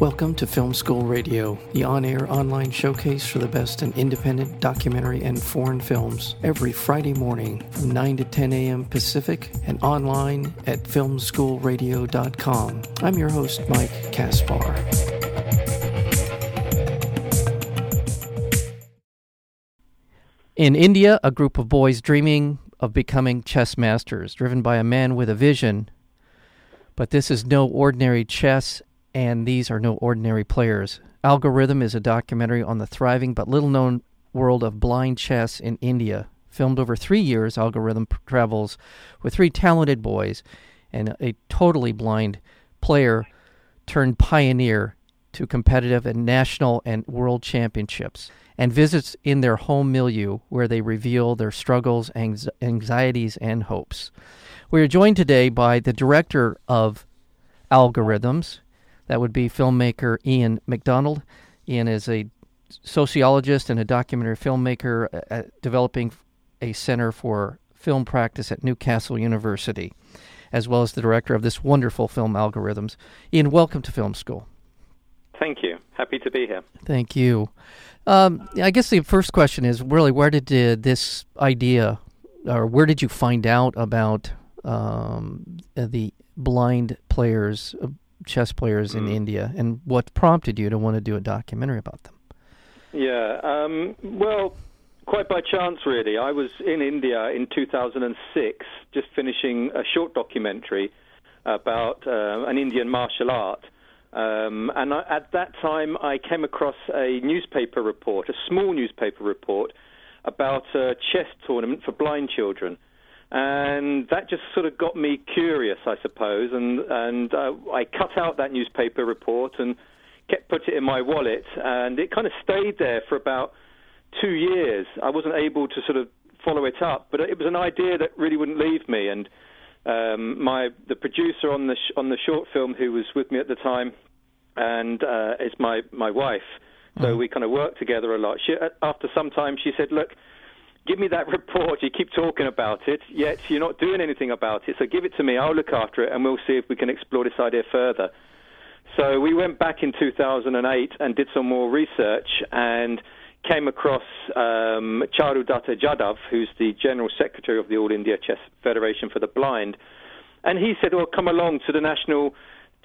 Welcome to Film School Radio, the on air online showcase for the best in independent documentary and foreign films, every Friday morning from 9 to 10 a.m. Pacific and online at filmschoolradio.com. I'm your host, Mike Kaspar. In India, a group of boys dreaming of becoming chess masters, driven by a man with a vision. But this is no ordinary chess, and these are no ordinary players. Algorithm is a documentary on the thriving but little known world of blind chess in India. Filmed over three years, Algorithm travels with three talented boys and a totally blind player turned pioneer to competitive and national and world championships and visits in their home milieu where they reveal their struggles, anxieties, and hopes. We are joined today by the director of Algorithms, that would be filmmaker Ian McDonald. Ian is a sociologist and a documentary filmmaker uh, developing a center for film practice at Newcastle University, as well as the director of this wonderful film Algorithms. Ian, welcome to Film School. Thank you. Happy to be here. Thank you. Um, I guess the first question is really where did uh, this idea, or where did you find out about um, the blind players, uh, chess players in mm. India, and what prompted you to want to do a documentary about them? Yeah, um, well, quite by chance, really. I was in India in 2006, just finishing a short documentary about uh, an Indian martial art um, and I, at that time, I came across a newspaper report, a small newspaper report, about a chess tournament for blind children. And that just sort of got me curious, I suppose. And, and uh, I cut out that newspaper report and kept put it in my wallet. And it kind of stayed there for about two years. I wasn't able to sort of follow it up, but it was an idea that really wouldn't leave me. And um, my the producer on the sh- on the short film who was with me at the time, and uh, is my my wife. So mm. we kind of work together a lot. She, uh, after some time, she said, "Look, give me that report. You keep talking about it, yet you're not doing anything about it. So give it to me. I'll look after it, and we'll see if we can explore this idea further." So we went back in 2008 and did some more research and came across um, Charudatta Jadhav, who's the General Secretary of the All India Chess Federation for the Blind. And he said, well, come along to the National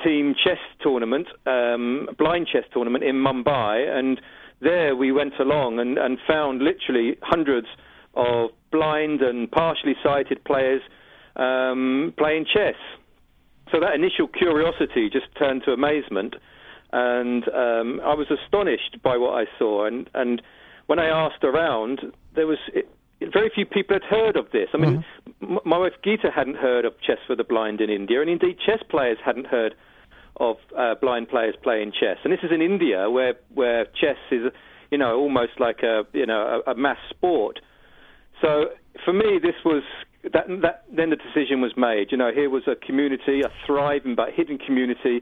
Team Chess Tournament, um, blind chess tournament in Mumbai. And there we went along and, and found literally hundreds of blind and partially sighted players um, playing chess. So that initial curiosity just turned to amazement and um, I was astonished by what I saw. And, and when I asked around, there was it, very few people had heard of this. I mean, mm-hmm. m- my wife Geeta hadn't heard of chess for the blind in India, and indeed chess players hadn't heard of uh, blind players playing chess. And this is in India, where where chess is, you know, almost like a you know a, a mass sport. So for me, this was that, that then the decision was made. You know, here was a community, a thriving but hidden community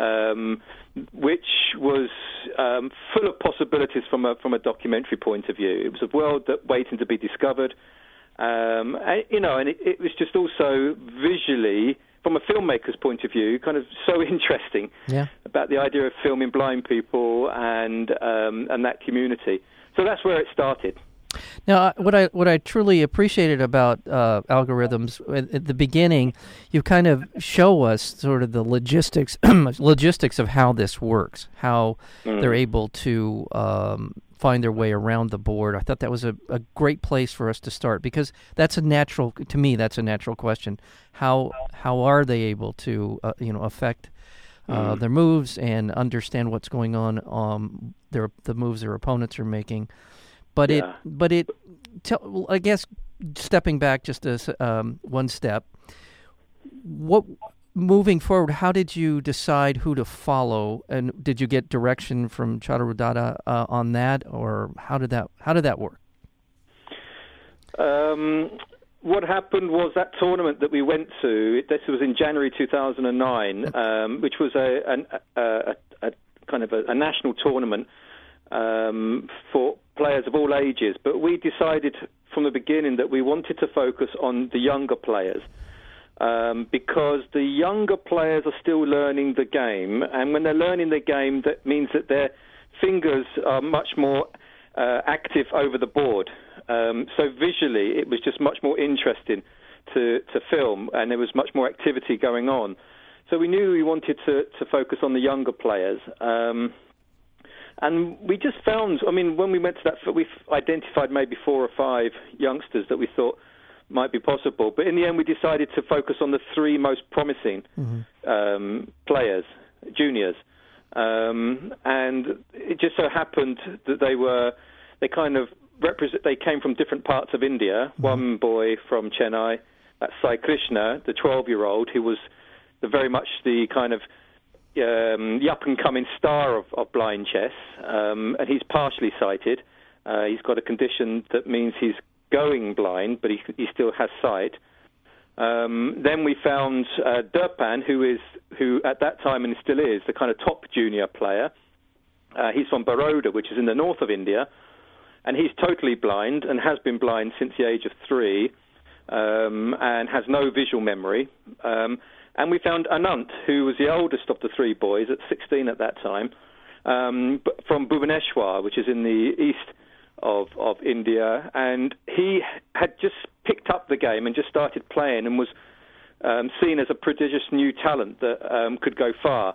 um, which was um, full of possibilities from a from a documentary point of view. It was a world that waiting to be discovered. Um, and, you know, and it, it, was just also visually, from a filmmaker's point of view, kind of so interesting yeah. about the idea of filming blind people and um, and that community. So that's where it started. Now, what I what I truly appreciated about uh, algorithms at, the beginning, you kind of show us sort of the logistics logistics of how this works, how mm. they're able to um, find their way around the board. I thought that was a, a great place for us to start because that's a natural to me. That's a natural question. How how are they able to uh, you know affect uh, mm. their moves and understand what's going on um their the moves their opponents are making but yeah. it, but it, tell, I guess, stepping back just as um, one step, what moving forward, how did you decide who to follow, and did you get direction from Charudatta uh, on that, or how did that how did that work? Um, what happened was that tournament that we went to. This was in January 2009, um, which was a, an, a, a, a, kind of a, a national tournament um, for players of all ages, but we decided from the beginning that we wanted to focus on the younger players. um, because the younger players are still learning the game, and when they're learning the game, that means that their fingers are much more uh, active over the board. Um, so visually, it was just much more interesting to, to film, and there was much more activity going on. So we knew we wanted to, to focus on the younger players. Um, and we just found, I mean, when we went to that, we identified maybe four or five youngsters that we thought might be possible. But in the end, we decided to focus on the three most promising mm-hmm. um, players, juniors. Um, and it just so happened that they were, they kind of represent, they came from different parts of India. Mm-hmm. One boy from Chennai, that's Sai Krishna, the 12 year old, who was the, very much the kind of um, the up and coming star of, of blind chess, um, and he's partially sighted. Uh, he's got a condition that means he's going blind, but he, he still has sight. Um, then we found uh, who is who at that time and still is the kind of top junior player. Uh, he's from Baroda, which is in the north of India, and he's totally blind and has been blind since the age of three, um, and has no visual memory. Um, and we found Anant, who was the oldest of the three boys at 16 at that time, um, from Bhubaneswar, which is in the east of, of India. And he had just picked up the game and just started playing and was um, seen as a prodigious new talent that um, could go far.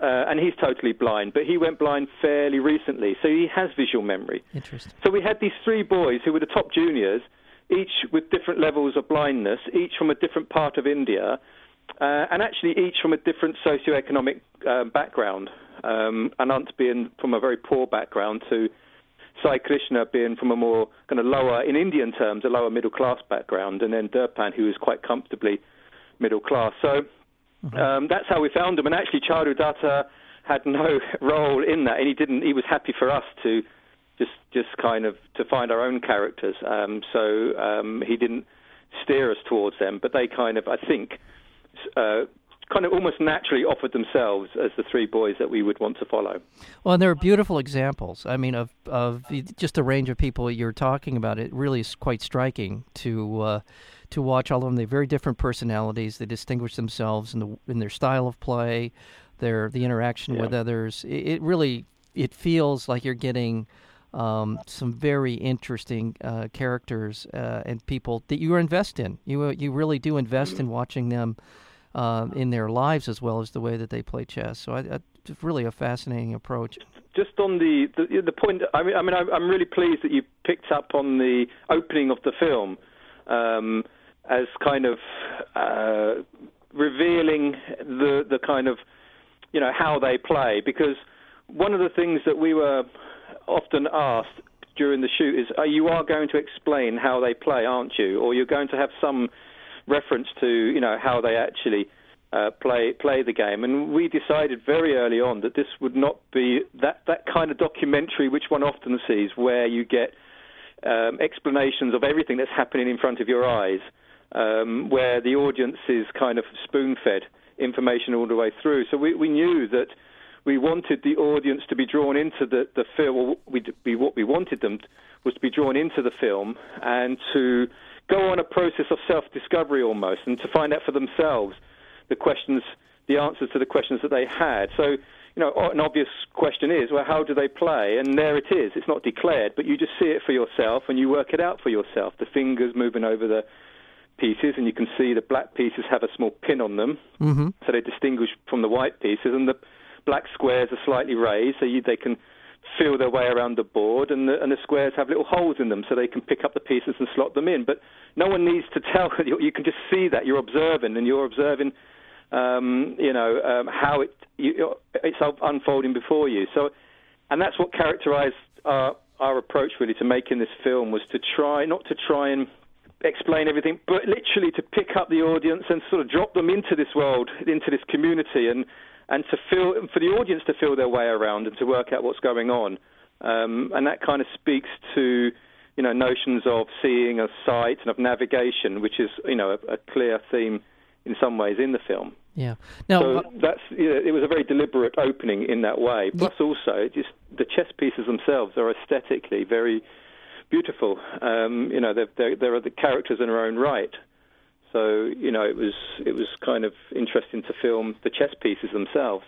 Uh, and he's totally blind, but he went blind fairly recently, so he has visual memory. Interesting. So we had these three boys who were the top juniors, each with different levels of blindness, each from a different part of India, uh, and actually each from a different socioeconomic uh, background. Um, Anant being from a very poor background to Sai Krishna being from a more kind of lower, in Indian terms, a lower middle class background, and then Darpan, who is quite comfortably middle class. So mm-hmm. um, that's how we found him. And actually, Charu Datta had no role in that, and he didn't. He was happy for us to just just kind of to find our own characters. Um, so um, he didn't steer us towards them, but they kind of, I think, uh, kind of almost naturally offered themselves as the three boys that we would want to follow. Well, and there are beautiful examples. I mean, of of just the range of people you're talking about. It really is quite striking to uh, to watch all of them. They very different personalities. They distinguish themselves in the in their style of play, their the interaction yeah. with others. It, it, really it feels like you're getting. Um, some very interesting uh, characters uh, and people that you invest in. You you really do invest in watching them uh, in their lives as well as the way that they play chess. So I, I, it's really a fascinating approach. Just on the the, the point, I mean, I mean, I'm really pleased that you picked up on the opening of the film um, as kind of uh, revealing the the kind of you know how they play because one of the things that we were often asked during the shoot is, are you are going to explain how they play, aren't you? Or you're going to have some reference to you know how they actually uh, play play the game. And we decided very early on that this would not be that that kind of documentary which one often sees, where you get um, explanations of everything that's happening in front of your eyes, um, where the audience is kind of spoon-fed information all the way through. So we, we knew that we wanted the audience to be drawn into the, the film, we, what we wanted them was to be drawn into the film and to go on a process of self-discovery almost, and to find out for themselves the questions, the answers to the questions that they had. So, you know, an obvious question is, well, how do they play? And there it is. It's not declared, but you just see it for yourself and you work it out for yourself. The fingers moving over the pieces, and you can see the black pieces have a small pin on them, mm-hmm. so they distinguish from the white pieces, and the black squares are slightly raised, so you, they can feel their way around the board, and the, and the squares have little holes in them so they can pick up the pieces and slot them in. But no one needs to tell you. You can just see that you're observing, and you're observing, um, you know, um, how it you, it's unfolding before you. So, and that's what characterized our, our approach really to making this film was to try not to try and explain everything, but literally to pick up the audience and sort of drop them into this world, into this community, and and to feel for the audience to feel their way around and to work out what's going on. Um, and that kind of speaks to you know notions of seeing a sight and of navigation, which is you know a, a clear theme in some ways in the film. Yeah. Now so that's you know, it was a very deliberate opening in that way. Plus, also just the chess pieces themselves are aesthetically very beautiful. Um, you know, they're, they're, they're the characters in their own right. So you know, it was it was kind of interesting to film the chess pieces themselves.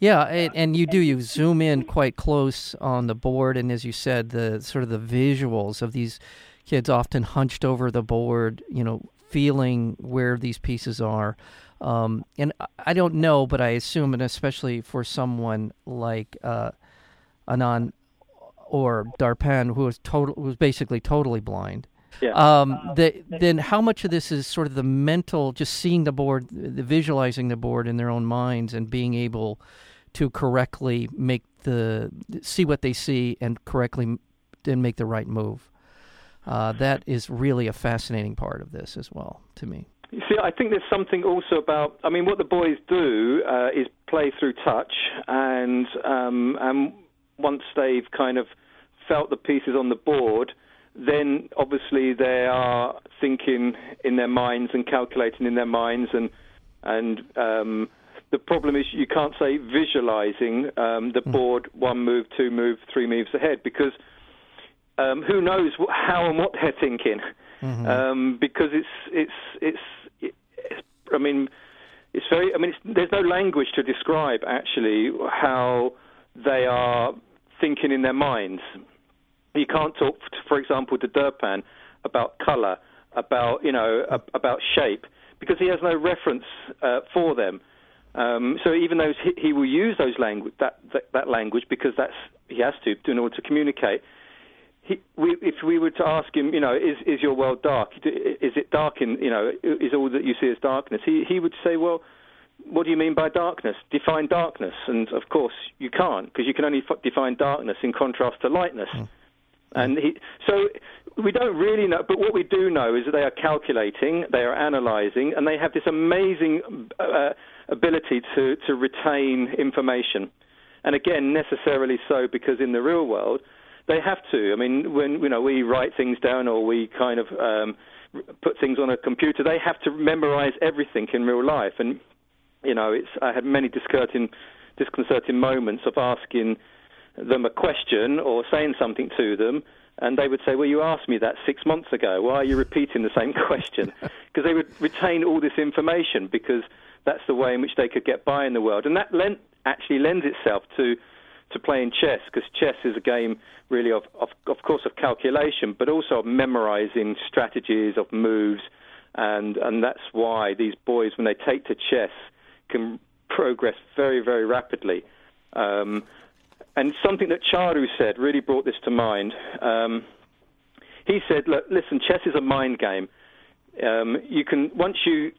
Yeah, and you do you zoom in quite close on the board, and as you said, the sort of the visuals of these kids often hunched over the board, you know, feeling where these pieces are. Um, and I don't know, but I assume, and especially for someone like uh, Anand or Darpan, who was total, who was basically totally blind, yeah. Um, the, then how much of this is sort of the mental, just seeing the board, the visualizing the board in their own minds, and being able to correctly make the see what they see and correctly then make the right move. Uh, that is really a fascinating part of this as well to me. You see, I think there's something also about. I mean, what the boys do uh, is play through touch, and um, and once they've kind of felt the pieces on the board, then obviously they are thinking in their minds and calculating in their minds, and and um, the problem is you can't say visualizing um, the mm. board one move, two move, three moves ahead because um, who knows what, how and what they're thinking mm-hmm. Um, because it's it's it's, it's I mean it's very I mean there's no language to describe actually how they are thinking in their minds. You can't talk, for example, to Darpan about colour, about you know about shape, because he has no reference uh, for them. Um, so even though he, will use those language that, that, that language because that's he has to do in order to communicate. He, we, if we were to ask him, you know, is is your world dark? Is it dark in, you know, is all that you see as darkness? He he would say, well, what do you mean by darkness? Define darkness, and of course you can't because you can only f- define darkness in contrast to lightness. Mm. And he, so we don't really know, but what we do know is that they are calculating, they are analysing, and they have this amazing uh, ability to, to retain information. And again, necessarily so because in the real world, they have to. I mean, when you know we write things down or we kind of um, put things on a computer, they have to memorize everything in real life. And you know, it's I had many disconcerting, disconcerting moments of asking them a question or saying something to them, and they would say, "Well, you asked me that six months ago. Why are you repeating the same question?" Because they would retain all this information because that's the way in which they could get by in the world, and that lent, actually lends itself to to playing chess because chess is a game really of, of of course of calculation, but also of memorizing strategies of moves, and and that's why these boys, when they take to chess, can progress very very rapidly. Um, and something that Charu said really brought this to mind. Um, he said, "Look, listen, chess is a mind game. Um, you can once you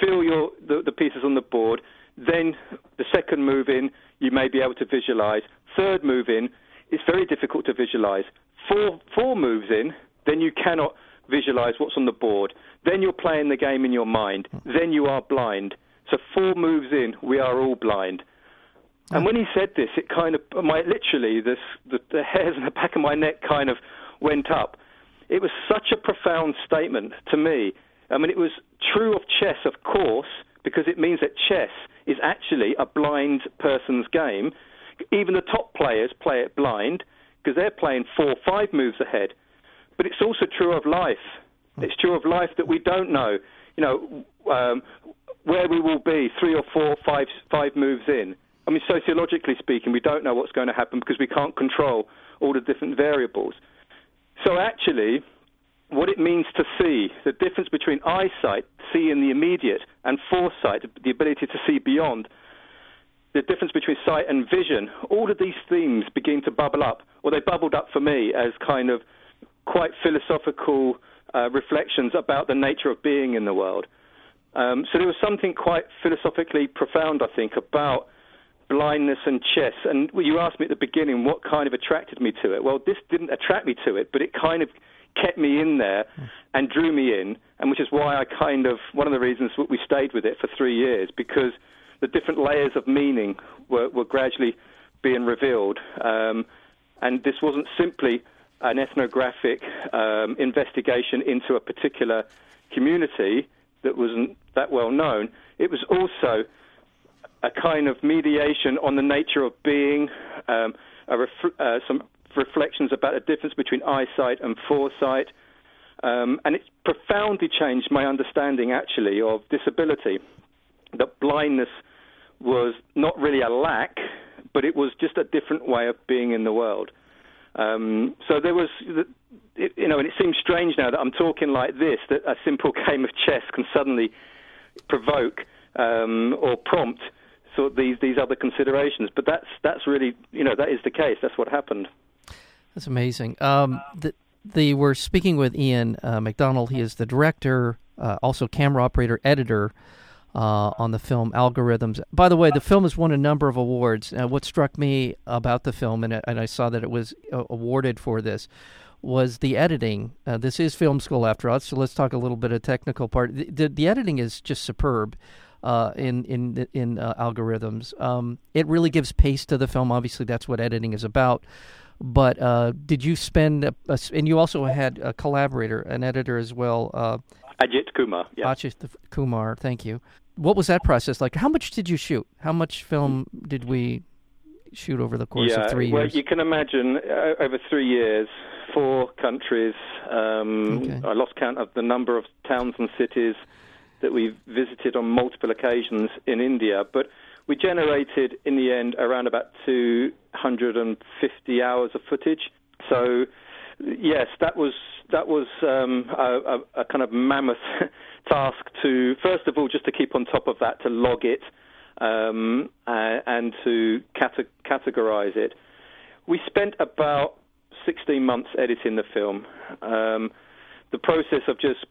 feel your the, the, pieces on the board, then the second move in you may be able to visualize. Third move in, it's very difficult to visualize. Four four moves in, then you cannot visualize what's on the board. Then you're playing the game in your mind. Then you are blind. So four moves in, we are all blind." And when he said this, it kind of, my literally, this, the, the hairs on the back of my neck kind of went up. It was such a profound statement to me. I mean, it was true of chess, of course, because it means that chess is actually a blind person's game. Even the top players play it blind because they're playing four, five moves ahead. But it's also true of life. It's true of life that we don't know, you know, um, where we will be three or four, five, five moves in. I mean, sociologically speaking, we don't know what's going to happen because we can't control all the different variables. So actually, what it means to see, the difference between eyesight, see in the immediate, and foresight, the ability to see beyond, the difference between sight and vision, all of these themes begin to bubble up, or they bubbled up for me as kind of quite philosophical uh, reflections about the nature of being in the world. Um, so there was something quite philosophically profound, I think, about blindness and chess. And you asked me at the beginning what kind of attracted me to it. Well, this didn't attract me to it, but it kind of kept me in there and drew me in, and which is why I kind of one of the reasons we stayed with it for three years because the different layers of meaning were, were gradually being revealed, um, and this wasn't simply an ethnographic um, investigation into a particular community that wasn't that well known. It was also a kind of mediation on the nature of being, um, ref- uh, some reflections about the difference between eyesight and foresight, Um, and it's profoundly changed my understanding, actually, of disability. That blindness was not really a lack, but it was just a different way of being in the world. Um, so there was, you know, and it seems strange now that I'm talking like this, that a simple game of chess can suddenly provoke um, or prompt sort of these these other considerations. But that's that's really, you know, that is the case. That's what happened. That's amazing. Um, the, we're speaking with Ian uh, McDonald. He is the director, uh, also camera operator, editor uh, on the film Algorithms. By the way, the film has won a number of awards. Uh, what struck me about the film, and, and I saw that it was uh, awarded for this, was the editing. Uh, this is film school after all, so let's talk a little bit of technical part. The, the, the editing is just superb. Uh, in in in uh, algorithms, um, it really gives pace to the film. Obviously, that's what editing is about. But uh, did you spend, a, a, and you also had a collaborator, an editor as well, Ajit Kumar. Yeah. Ajit Kumar, thank you what was that process like? How much did you shoot? How much film did we shoot over the course yeah, of three well, years? Well, you can imagine uh, over three years, four countries. Um, okay. I lost count of the number of towns and cities that we visited on multiple occasions in India, but we generated in the end around about 250 hours of footage. So yes, that was that was um, a, a, kind of mammoth task to, first of all, just to keep on top of that, to log it um, and to cate- categorize it. We spent about 16 months editing the film. Um, the process of just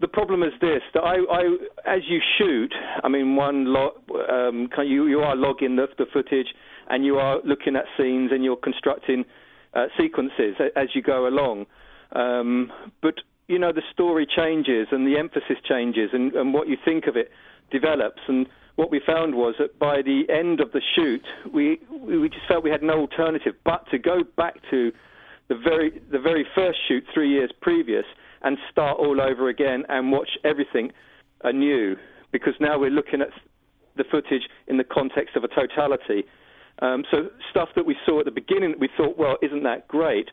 the problem is this that I, I as you shoot, I mean, one log, um, you you are logging the, the footage and you are looking at scenes and you're constructing uh, sequences as you go along. Um, but you know the story changes and the emphasis changes and, and what you think of it develops. And what we found was that by the end of the shoot, we we just felt we had no alternative but to go back to the very the very first shoot three years previous and start all over again and watch everything anew because now we're looking at the footage in the context of a totality. Um, so stuff that we saw at the beginning, we thought, well, isn't that great?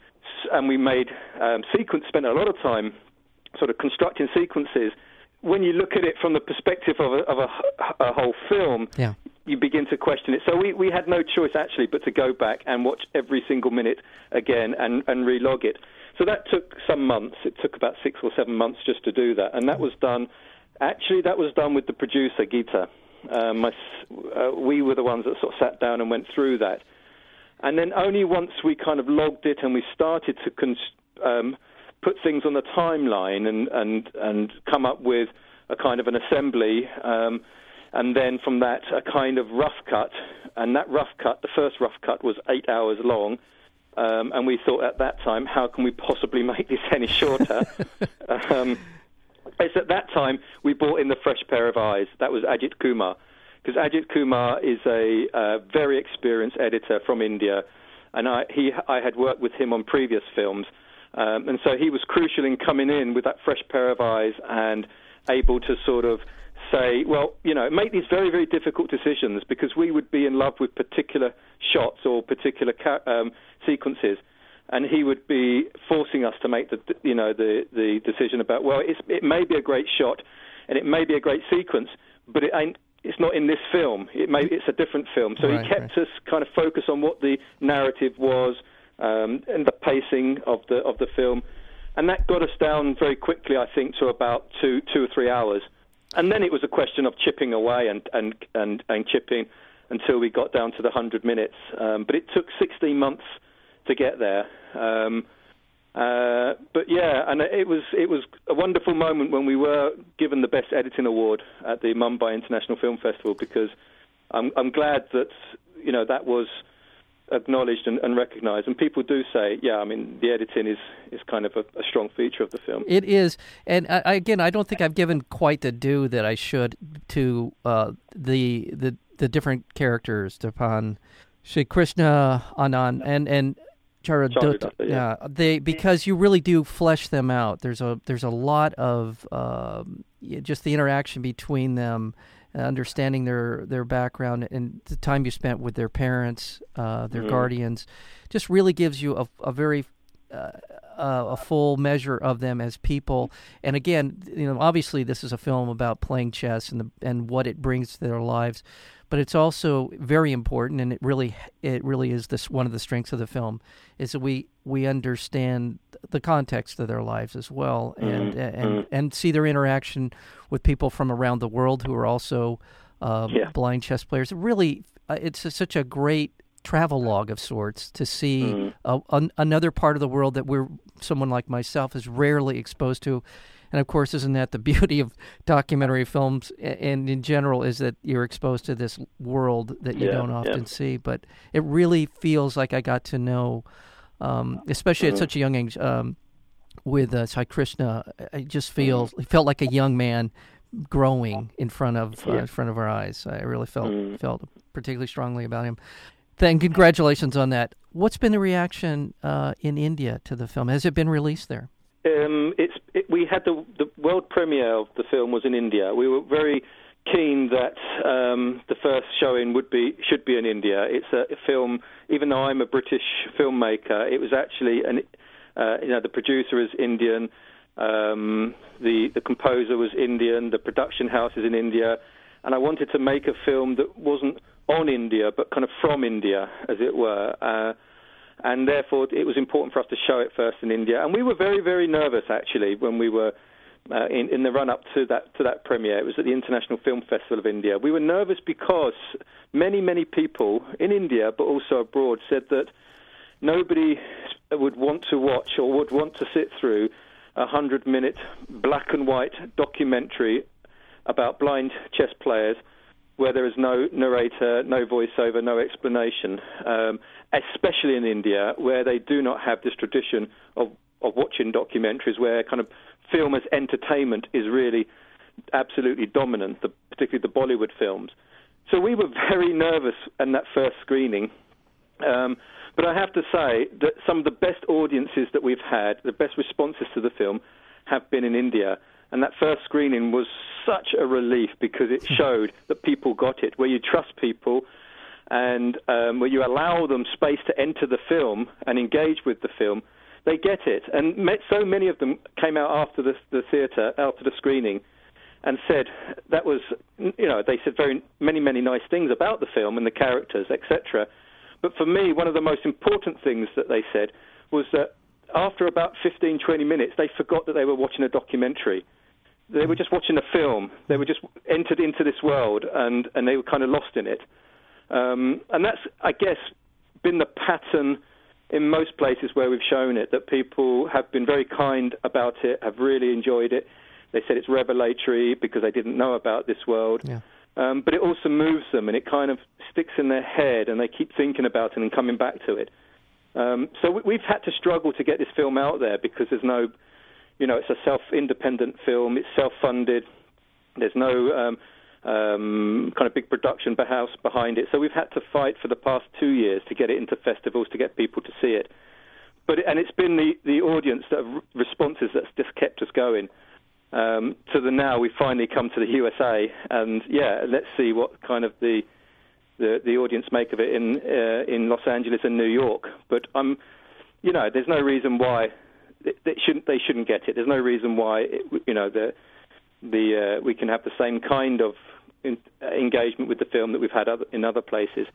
and we made um, sequence, spent a lot of time sort of constructing sequences. When you look at it from the perspective of a, of a, a whole film, yeah. you begin to question it. So we, we had no choice actually but to go back and watch every single minute again and, and relog it. So that took some months. It took about six or seven months just to do that, and that was done. Actually, that was done with the producer Geeta. Um, my, uh, we were the ones that sort of sat down and went through that. And then only once we kind of logged it and we started to con- um, put things on the timeline and, and, and come up with a kind of an assembly, um, and then from that, a kind of rough cut. And that rough cut, the first rough cut, was eight hours long. Um, and we thought at that time, how can we possibly make this any shorter? um, it's at that time we brought in the fresh pair of eyes. That was Ajit Kumar because Ajit Kumar is a uh, very experienced editor from India, and I, he, I had worked with him on previous films, um, and so he was crucial in coming in with that fresh pair of eyes and able to sort of say, well, you know, make these very, very difficult decisions because we would be in love with particular shots or particular ca- um, sequences, and he would be forcing us to make the, you know, the the decision about, well, it may be a great shot, and it may be a great sequence, but it ain't it's not in this film. It may, it's a different film. So right, he kept right. us kind of focused on what the narrative was um, and the pacing of the of the film, and that got us down very quickly. I think to about two two or three hours, and then it was a question of chipping away and and and, and chipping until we got down to the hundred minutes. Um, but it took 16 months to get there. Um, uh, but yeah, and it was it was a wonderful moment when we were given the best editing award at the Mumbai International Film Festival because I'm I'm glad that you know that was acknowledged and, and, recognised. And people do say, yeah, I mean, the editing is, is kind of a, a strong feature of the film. It is. And I, again, I don't think I've given quite the due that I should to uh, the, the the different characters, upon Shri Krishna, Anand, and, and Charudatta, yeah. yeah. They because you really do flesh them out. There's a there's a lot of um, just the interaction between them, understanding their their background and the time you spent with their parents, uh, their mm. guardians, just really gives you a, a very uh, uh, a full measure of them as people. And again, you know, obviously this is a film about playing chess and the, and what it brings to their lives, but it's also very important, and it really it really is this one of the strengths of the film is that we we understand the context of their lives as well, and Mm-hmm. and and see their interaction with people from around the world who are also um, Yeah. blind chess players. Really, uh, it's a, such a great travel log of sorts to see Mhm. a, an, another part of the world that we're someone like myself is rarely exposed to. And of course, isn't that the beauty of documentary films and in general is that you're exposed to this world that you Yeah, don't yeah. often see. But it really feels like I got to know, um, especially at Mhm. such a young age, um, with uh, Sai Krishna. I just feel it felt like a young man growing in front of uh, in front of our eyes. I really felt Mm. felt particularly strongly about him. Then congratulations on that. What's been the reaction uh, in India to the film? Has it been released there? Um, it's it, we had the the world premiere of the film was in India. We were very keen that um, the first showing would be should be in India. It's a, film, even though I'm a British filmmaker, it was actually an uh, you know the producer is Indian, um, the the composer was Indian, the production house is in India, and I wanted to make a film that wasn't on India but kind of from India, as it were. Uh, and therefore it was important for us to show it first in India. And we were very, very nervous actually when we were uh, in, in the run-up to that to that premiere. It was at the International Film Festival of India. We were nervous because many, many people in India, but also abroad, said that nobody would want to watch or would want to sit through a hundred-minute black and white documentary about blind chess players where there is no narrator, no voiceover, no explanation, um, especially in India, where they do not have this tradition of, of watching documentaries, where kind of film as entertainment is really absolutely dominant, the, particularly the Bollywood films. So we were very nervous in that first screening. Um, but I have to say that some of the best audiences that we've had, the best responses to the film, have been in India. And that first screening was such a relief because it showed that people got it, where you trust people and um, where you allow them space to enter the film and engage with the film, they get it. And met, so many of them came out after the, the theatre, after the screening, and said that was, you know, they said very many, many nice things about the film and the characters, etc. But for me, one of the most important things that they said was that after about 15, 20 minutes, they forgot that they were watching a documentary. They were just watching a film. They were just entered into this world, and, and they were kind of lost in it. Um, and that's, I guess, been the pattern in most places where we've shown it, that people have been very kind about it, have really enjoyed it. They said it's revelatory because they didn't know about this world. Yeah. Um, but it also moves them, and it kind of sticks in their head, and they keep thinking about it and coming back to it. Um, so we, we've had to struggle to get this film out there because there's no, you know, it's a self-independent film. It's self-funded. There's no um, um, kind of big production house behind it. So we've had to fight for the past two years to get it into festivals to get people to see it. But and it's been the the audience that have responses that's just kept us going. Um, to the now we finally come to the USA, and yeah, let's see what kind of the the, the audience make of it in uh, in Los Angeles and New York. But I'm, you know, there's no reason why they, they shouldn't they shouldn't get it. There's no reason why it, you know the the uh, we can have the same kind of in, uh, engagement with the film that we've had other, in other places.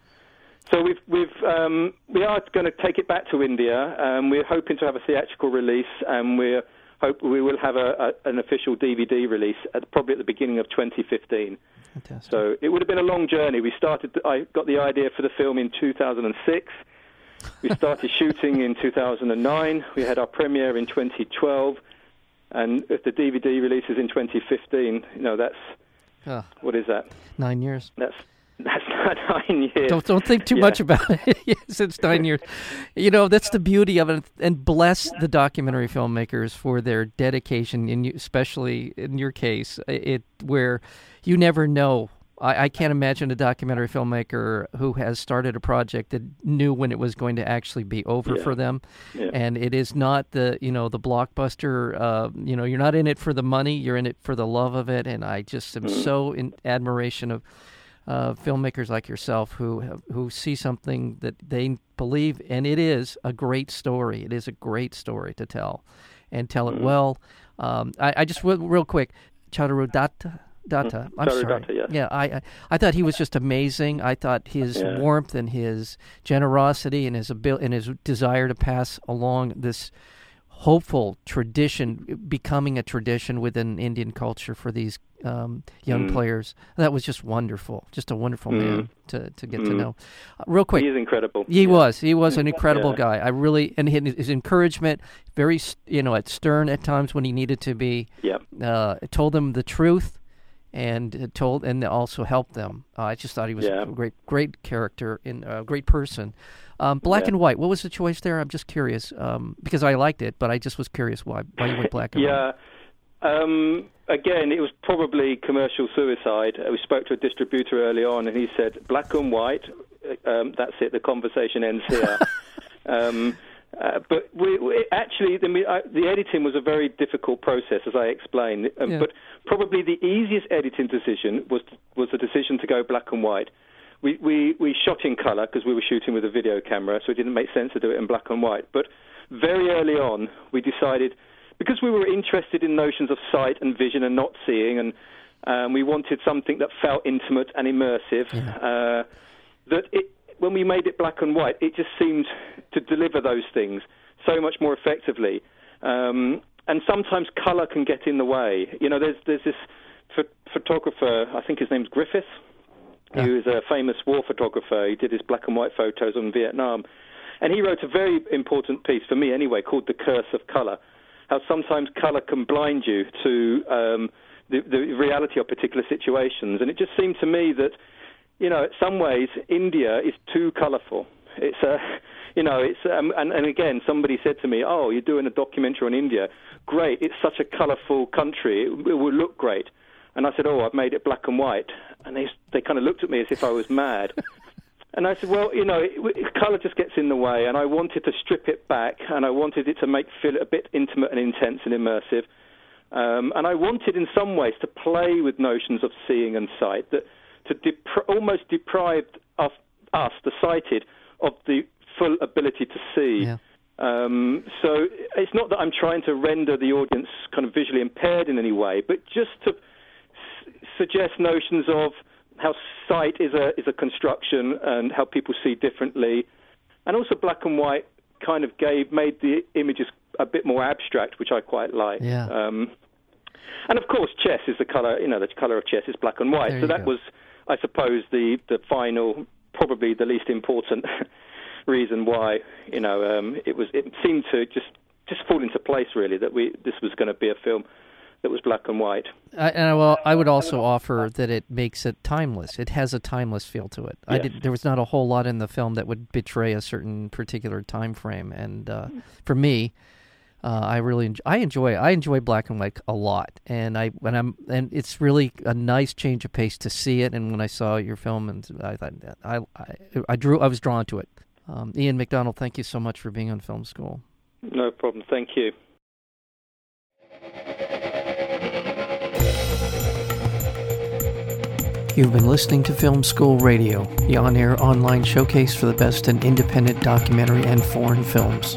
So we've we've um, we are going to take it back to India. Um, we're hoping to have a theatrical release, and we're hope we will have a, a, an official DVD release at probably at the beginning of 2015. Fantastic. So it would have been a long journey. We started. I got the idea for the film in 2006. We started shooting in 2009. We had our premiere in 2012, and if the DVD releases in 2015, you know that's what is that? nine years. That's that's not nine years. Don't don't think too Yeah. much about it. yes, it's nine years. You know that's the beauty of it, and bless the documentary filmmakers for their dedication. In you, especially in your case, it where you never know. I, I can't imagine a documentary filmmaker who has started a project that knew when it was going to actually be over Yeah. for them. Yeah. And it is not the you know the blockbuster. Uh, you know, you're not in it for the money. You're in it for the love of it. And I just am Mm-hmm. so in admiration of uh, filmmakers like yourself who have, who see something that they believe, and it is a great story. It is a great story to tell, and tell it Mm-hmm. well. Um, I, I just real quick, Chaturudata. Data. I'm sorry. Chaturudata, yes. Yeah, I, I I thought he was just amazing. I thought his Yeah. warmth and his generosity and his abil- and his desire to pass along this hopeful tradition, becoming a tradition within Indian culture for these um, young Mm. players. That was just wonderful. Just a wonderful man to, to get to Mm. know. Uh, real quick, He is incredible. he was. He was an incredible Yeah. guy. I really and his, his encouragement, very you know, at stern at times when he needed to be. Yeah. Uh, told them the truth, and uh, told and also helped them. Uh, I just thought he was Yeah. a great, great character and a great person. Um, black Yeah. and white. What was the choice there? I'm just curious um, because I liked it, but I just was curious why why you went black and white. Yeah. Um, again, it was probably commercial suicide. Uh, We spoke to a distributor early on, and he said, "Black and white." uh, Um, that's it. The conversation ends here. um, uh, but we, we actually, the, the editing was a very difficult process, as I explained. Um, Yeah. But probably the easiest editing decision was was the decision to go black and white. We we, we shot in color because we were shooting with a video camera, so it didn't make sense to do it in black and white. But very early on, we decided because we were interested in notions of sight and vision and not seeing, and um, we wanted something that felt intimate and immersive. Uh, that it, when we made it black and white, it just seemed to deliver those things so much more effectively. Um, and sometimes color can get in the way. You know, there's there's this ph- photographer, I think his name's Griffith, Yeah. who is a famous war photographer. He did his black and white photos on Vietnam. And he wrote a very important piece, for me anyway, called The Curse of Color. How sometimes color can blind you to um, the, the reality of particular situations. And it just seemed to me that, you know, in some ways, India is too colorful. It's a, you know, it's um, and, and again, somebody said to me, "Oh, you're doing a documentary on India. Great! It's such a colorful country. It, it will look great." And I said, "Oh, I've made it black and white." And they they kind of looked at me as if I was mad. And I said, well, you know, it, it, color just gets in the way, and I wanted to strip it back, and I wanted it to make feel a bit intimate and intense and immersive. Um, and I wanted, in some ways, to play with notions of seeing and sight, that to depri- almost deprived of us, the sighted, of the full ability to see. Yeah. Um, so it's not that I'm trying to render the audience kind of visually impaired in any way, but just to s- suggest notions of how sight is a is a construction and how people see differently, and also black and white kind of gave made the images a bit more abstract, which I quite like. Yeah. Um, and of course, chess is the color. You know, the color of chess is black and white. There so that go. was, I suppose, the the final, probably the least important reason why you know um, it was. It seemed to just just fall into place really that we this was going to be a film that was black and white. I, and I, well, I would also offer that it makes it timeless. It has a timeless feel to it. I did, there was not a whole lot in the film that would betray a certain particular time frame, and uh, for me, uh, I really enjoy, I enjoy I enjoy black and white a lot, and I when I'm and it's really a nice change of pace to see it. And when I saw your film, and I thought that I I, I drew I was drawn to it. Um, Ian McDonald, thank you so much for being on Film School. No problem. Thank you. You've been listening to Film School Radio, the on air online showcase for the best in independent documentary and foreign films.